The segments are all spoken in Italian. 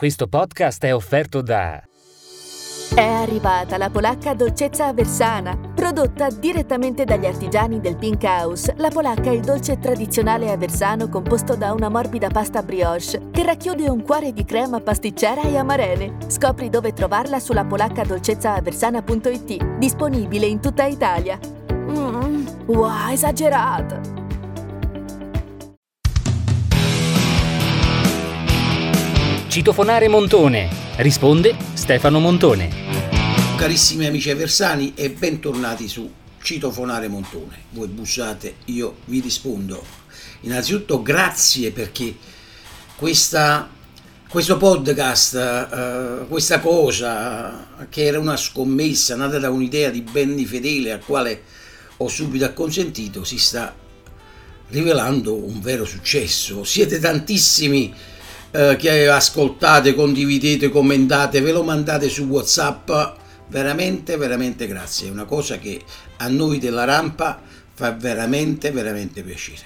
Questo podcast è offerto da... È arrivata la polacca dolcezza aversana, prodotta direttamente dagli artigiani del Pink House. La polacca è il dolce tradizionale aversano composto da una morbida pasta brioche che racchiude un cuore di crema pasticcera e amarene. Scopri dove trovarla sulla polaccadolcezzaaversana.it, disponibile in tutta Italia. Mmm, wow, esagerato! Citofonare Montone. Risponde Stefano Montone. Carissimi amici aversani e bentornati su Citofonare Montone. Voi bussate, io vi rispondo. Innanzitutto grazie perché questa, questo podcast, uh, questa cosa che era una scommessa nata da un'idea di Benny Fedele al quale ho subito acconsentito, si sta rivelando un vero successo. Siete tantissimi eh, che ascoltate, condividete, commentate, ve lo mandate su WhatsApp. Veramente, veramente grazie. È una cosa che a noi della rampa fa veramente, veramente piacere.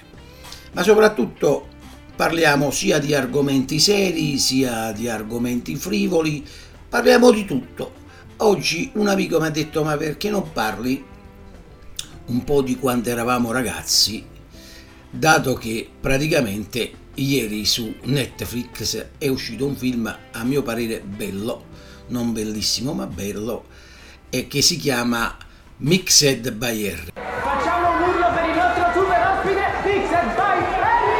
Ma soprattutto parliamo sia di argomenti seri, sia di argomenti frivoli, parliamo di tutto. Oggi un amico mi ha detto ma perché non parli un po' di quando eravamo ragazzi, dato che praticamente ieri su Netflix è uscito un film a mio parere bello, non bellissimo ma bello, e che si chiama Mixed by Harry. Facciamo un urlo per il nostro super ospite Mixed by Harry!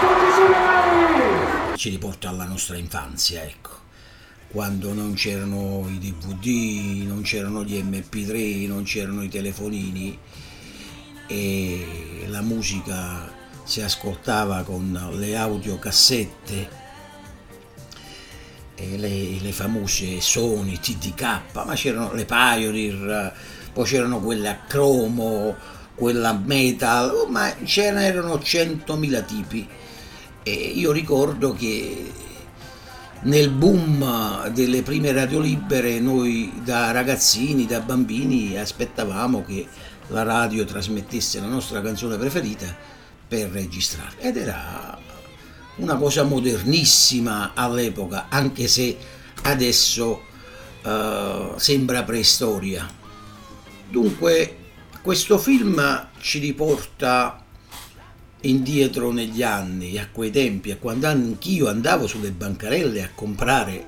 Tutti sulle mani! Ci riporta alla nostra infanzia, ecco. Quando non c'erano i DVD, non c'erano gli MP3, non c'erano i telefonini e la musica si ascoltava con le audiocassette e le, le famose Sony, TDK, ma c'erano le Pioneer, poi c'erano quelle a cromo, quella metal, oh, ma c'erano 100.000 tipi. E io ricordo che nel boom delle prime radio libere noi da ragazzini, da bambini aspettavamo che la radio trasmettesse la nostra canzone preferita per registrare ed era una cosa modernissima all'epoca anche se adesso uh, sembra preistoria. Dunque questo film ci riporta indietro negli anni a quei tempi a quando anch'io andavo sulle bancarelle a comprare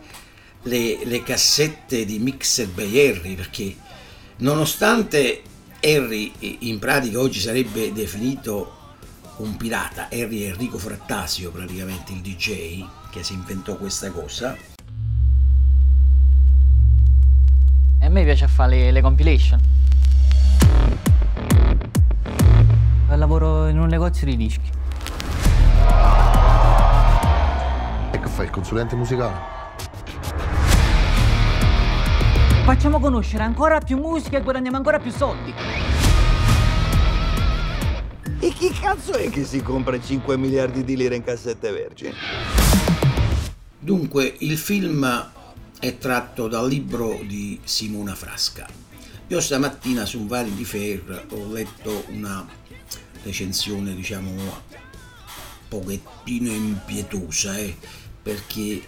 le, le cassette di Mixer by Harry perché nonostante Harry in pratica oggi sarebbe definito un pirata, Harry Enrico Frattasio, praticamente il DJ, che si inventò questa cosa. E a me piace fare le, le compilation. Lavoro in un negozio di dischi. E che fai, il consulente musicale? Facciamo conoscere ancora più musica e guadagniamo ancora più soldi. Chi cazzo è che si compra 5 miliardi di lire in cassette vergini? Dunque, il film è tratto dal libro di Simona Frasca. Io stamattina su un Vanity Fair ho letto una recensione, diciamo, un pochettino impietosa, eh, perché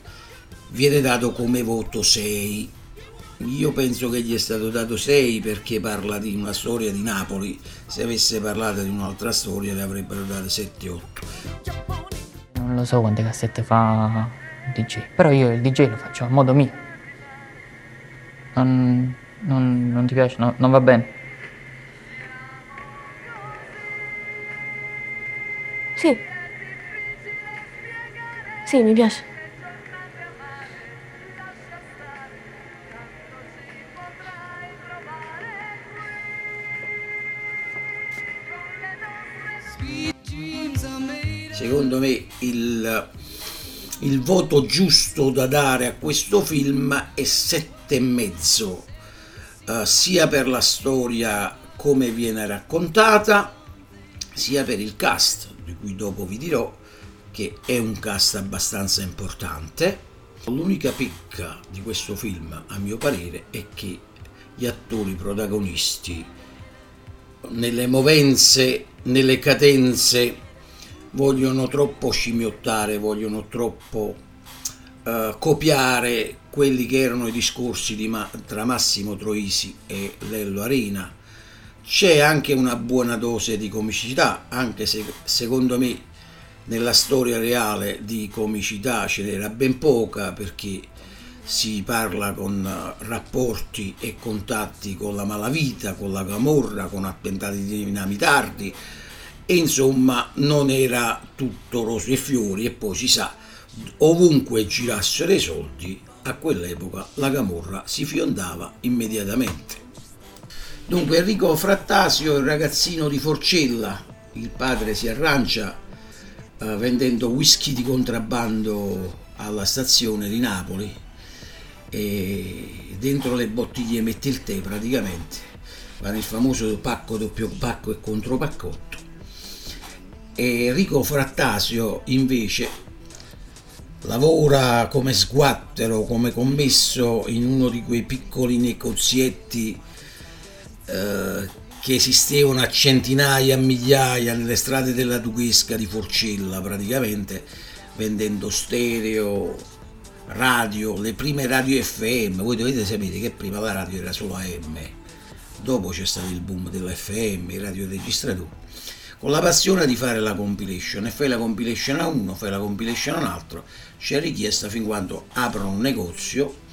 viene dato come voto 6 io penso che gli è stato dato 6 perché parla di una storia di Napoli. Se avesse parlato di un'altra storia le avrebbero date 7-8. Non lo so quante cassette fa il DJ, però io il DJ lo faccio a modo mio. Non, non, non ti piace? No, non va bene? Sì. Sì, mi piace. Me il, il voto giusto da dare a questo film è sette e mezzo, uh, sia per la storia come viene raccontata, sia per il cast, di cui dopo vi dirò che è un cast abbastanza importante. L'unica pecca di questo film, a mio parere, è che gli attori protagonisti nelle movenze, nelle cadenze vogliono troppo scimmiottare, vogliono troppo eh, copiare quelli che erano i discorsi di Ma- tra Massimo Troisi e Lello Arena. C'è anche una buona dose di comicità, anche se secondo me nella storia reale di comicità ce n'era ben poca perché si parla con eh, rapporti e contatti con la malavita, con la camorra, con attentati dinamitardi e insomma non era tutto rose e fiori e poi si sa ovunque girassero i soldi a quell'epoca la camorra si fiondava immediatamente. Dunque Enrico Frattasio, il ragazzino di Forcella, il padre si arrangia eh, vendendo whisky di contrabbando alla stazione di Napoli e dentro le bottiglie mette il tè praticamente, va nel famoso pacco doppio pacco e contropaccotto. Enrico Frattasio invece lavora come sguattero, come commesso in uno di quei piccoli negozietti eh, che esistevano a centinaia, a migliaia nelle strade della Duchesca di Forcella praticamente, vendendo stereo, radio, le prime radio FM, voi dovete sapere che prima la radio era solo AM, dopo c'è stato il boom dell'FM, i radioregistratori con la passione di fare la compilation. E fai la compilation a uno, fai la compilation a un altro, c'è richiesta fin quando aprono un negozio,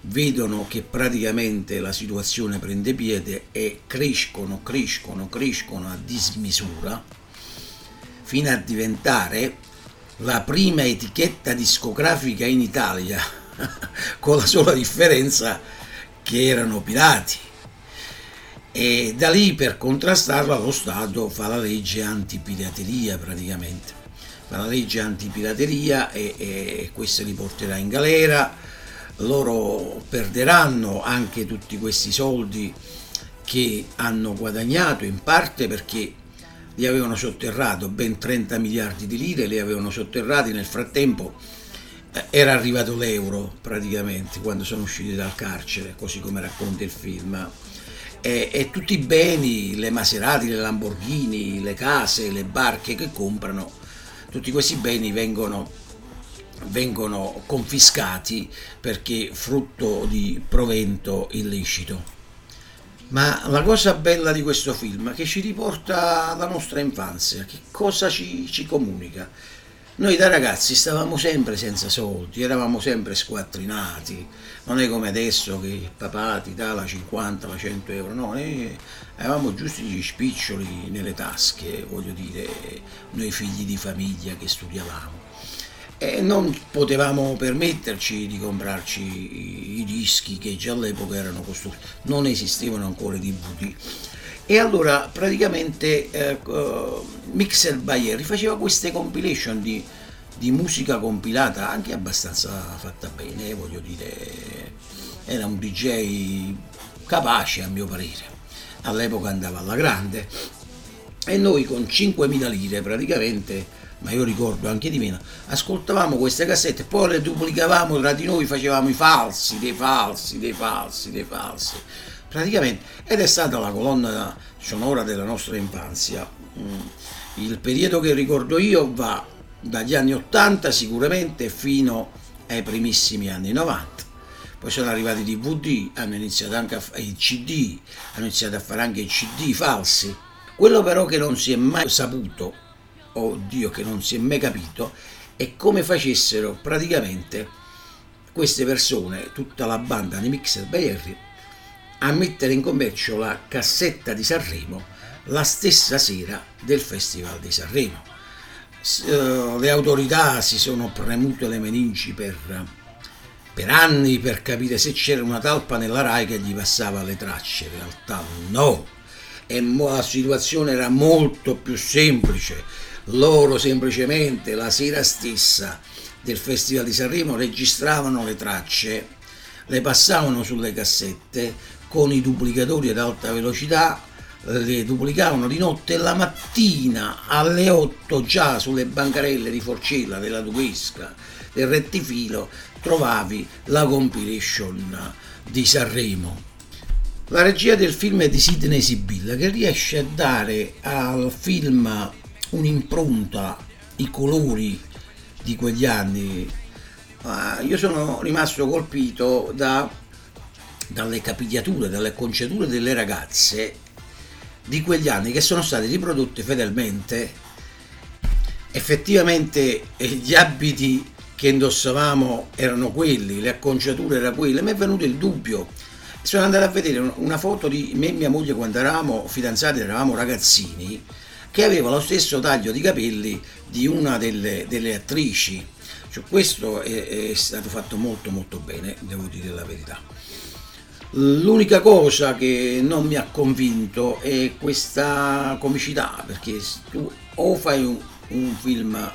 vedono che praticamente la situazione prende piede e crescono, crescono, crescono a dismisura fino a diventare la prima etichetta discografica in Italia, con la sola differenza che erano pirati e da lì per contrastarla lo Stato fa la legge antipirateria praticamente, fa la legge antipirateria e, e questo li porterà in galera, loro perderanno anche tutti questi soldi che hanno guadagnato in parte perché li avevano sotterrato ben 30 miliardi di lire, li avevano sotterrati. Nel frattempo eh, era arrivato l'euro praticamente quando sono usciti dal carcere, così come racconta il film e, e, tutti i beni, le Maserati, le Lamborghini, le case, le barche che comprano, tutti questi beni vengono, vengono confiscati perché frutto di provento illecito. Ma la cosa bella di questo film è che ci riporta alla nostra infanzia, che cosa ci, ci comunica noi da ragazzi stavamo sempre senza soldi, eravamo sempre squattrinati, non è come adesso che il papà ti dà la 50, la 100 euro, no, noi avevamo giusto gli spiccioli nelle tasche, voglio dire, noi figli di famiglia che studiavamo. E non potevamo permetterci di comprarci i, dischi che già all'epoca erano costosi, non esistevano ancora i DVD e allora praticamente eh, Mixer Bayer faceva queste compilation di, di, musica compilata anche abbastanza fatta bene, voglio dire, era un DJ capace a mio parere, all'epoca andava alla grande. E noi con 5.000 lire praticamente, ma io ricordo anche di meno, ascoltavamo queste cassette, poi le duplicavamo tra di noi, facevamo i falsi, dei falsi, dei falsi, dei falsi praticamente ed è stata la colonna sonora della nostra infanzia. Mm. Il periodo che ricordo io va dagli anni 80 sicuramente fino ai primissimi anni 90. Poi sono arrivati i DVD, hanno iniziato anche a fare i CD, hanno iniziato a fare anche i CD falsi. Quello però che non si è mai saputo, o Dio che non si è mai capito, è come facessero praticamente queste persone, tutta la banda di Mixer by a mettere in commercio la cassetta di Sanremo la stessa sera del Festival di Sanremo. Eh, le autorità si sono premute le meningi per, per anni per capire se c'era una talpa nella RAI che gli passava le tracce, in realtà no. E la situazione era molto più semplice. Loro semplicemente la sera stessa del Festival di Sanremo registravano le tracce, le passavano sulle cassette, con i duplicatori ad alta velocità le duplicavano di notte e la mattina alle 8 già sulle bancarelle di Forcella, della Duesca, del rettifilo trovavi la compilation di Sanremo. La regia del film è di Sidney Sibilla che riesce a dare al film un'impronta, i colori di quegli anni io sono rimasto colpito da, dalle capigliature, dalle acconciature delle ragazze di quegli anni che sono state riprodotte fedelmente. Effettivamente eh, gli abiti che indossavamo erano quelli, le acconciature erano quelle, mi è venuto il dubbio. Sono andato a vedere una foto di me e mia moglie quando eravamo fidanzati, eravamo ragazzini, che aveva lo stesso taglio di capelli di una delle, delle attrici. Cioè, questo è, è stato fatto molto molto bene, devo dire la verità. L'unica cosa che non mi ha convinto è questa comicità, perché tu o fai un, un film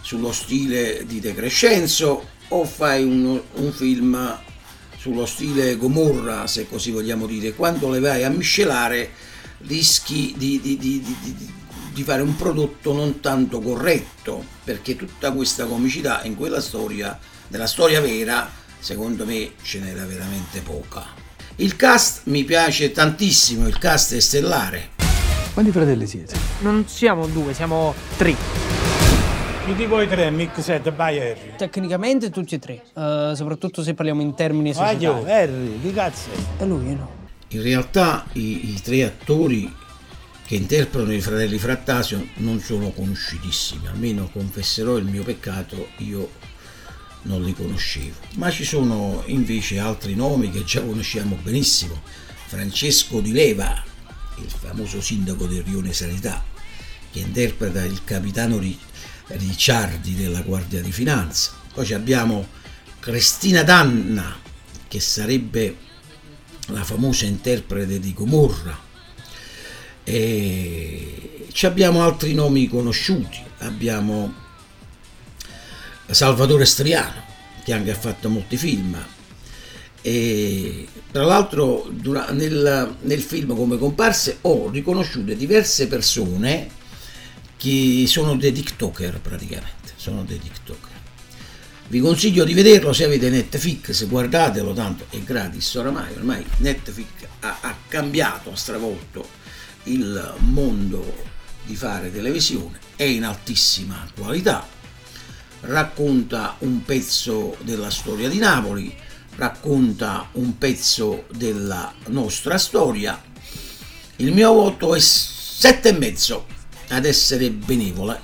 sullo stile di De Crescenzo o fai un, un, film sullo stile Gomorra, se così vogliamo dire, quando le vai a miscelare rischi di, di, di, di, fare un prodotto non tanto corretto, perché tutta questa comicità in quella storia, nella storia vera, secondo me ce n'era veramente poca. Il cast mi piace tantissimo, il cast è stellare. Quanti fratelli siete? Non siamo due, siamo tre. Chi di voi tre, Mick 7, by Harry? Tecnicamente tutti e tre, uh, soprattutto se parliamo in termini societari. Ma io, Harry, che cazzo è? E lui no. In realtà i, i tre attori che interpretano i fratelli Frattasio non sono conosciutissimi, almeno confesserò il mio peccato, io non li conoscevo. Ma ci sono invece altri nomi che già conosciamo benissimo. Francesco Di Leva, il famoso sindaco del Rione Sanità, che interpreta il capitano Ricciardi della Guardia di Finanza. Poi abbiamo Cristina Danna, che sarebbe la famosa interprete di Gomorra. E abbiamo altri nomi conosciuti, abbiamo Salvatore Striano, che anche ha fatto molti film. E tra l'altro nel, nel film come comparse ho riconosciuto diverse persone che sono dei TikToker praticamente, sono dei TikToker. Vi consiglio di vederlo se avete Netflix, guardatelo tanto è gratis oramai, ormai Netflix ha, ha cambiato, ha stravolto il mondo di fare televisione, è in altissima qualità, racconta un pezzo della storia di Napoli, racconta un pezzo della nostra storia. Il mio voto è sette e mezzo ad essere benevola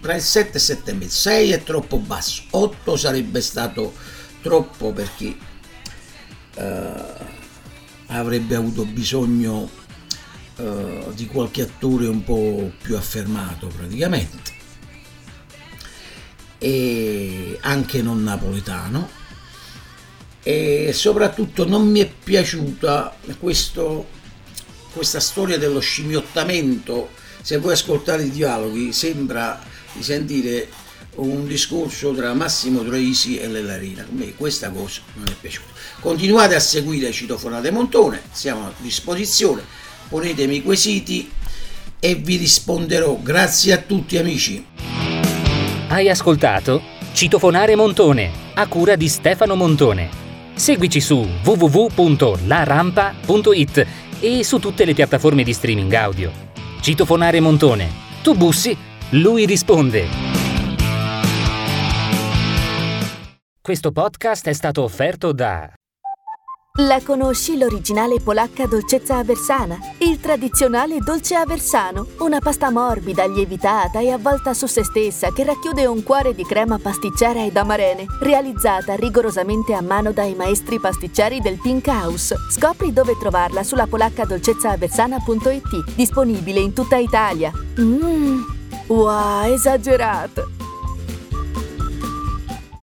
tra il 7 e 7 e mezzo. 6 è troppo basso 8 sarebbe stato troppo perché uh, avrebbe avuto bisogno uh, di qualche attore un po' più affermato praticamente e anche non napoletano e soprattutto non mi è piaciuta questo, questa storia dello scimmiottamento se voi ascoltate i dialoghi sembra di sentire un discorso tra Massimo Troisi e Lellarina. A me questa cosa non è piaciuta. Continuate a seguire Citofonate Montone, siamo a disposizione, ponetemi i quesiti e vi risponderò. Grazie a tutti amici. Hai ascoltato Citofonare Montone, a cura di Stefano Montone. Seguici su www.larampa.it e su tutte le piattaforme di streaming audio. Citofonare Montone. Tu bussi, lui risponde. Questo podcast è stato offerto da la conosci l'originale polacca dolcezza aversana? Il tradizionale dolce aversano, una pasta morbida, lievitata e avvolta su se stessa che racchiude un cuore di crema pasticcera ed amarene, realizzata rigorosamente a mano dai maestri pasticceri del Pink House. Scopri dove trovarla sulla polaccadolcezzaaversana.it, disponibile in tutta Italia. Mmm, wow, esagerato!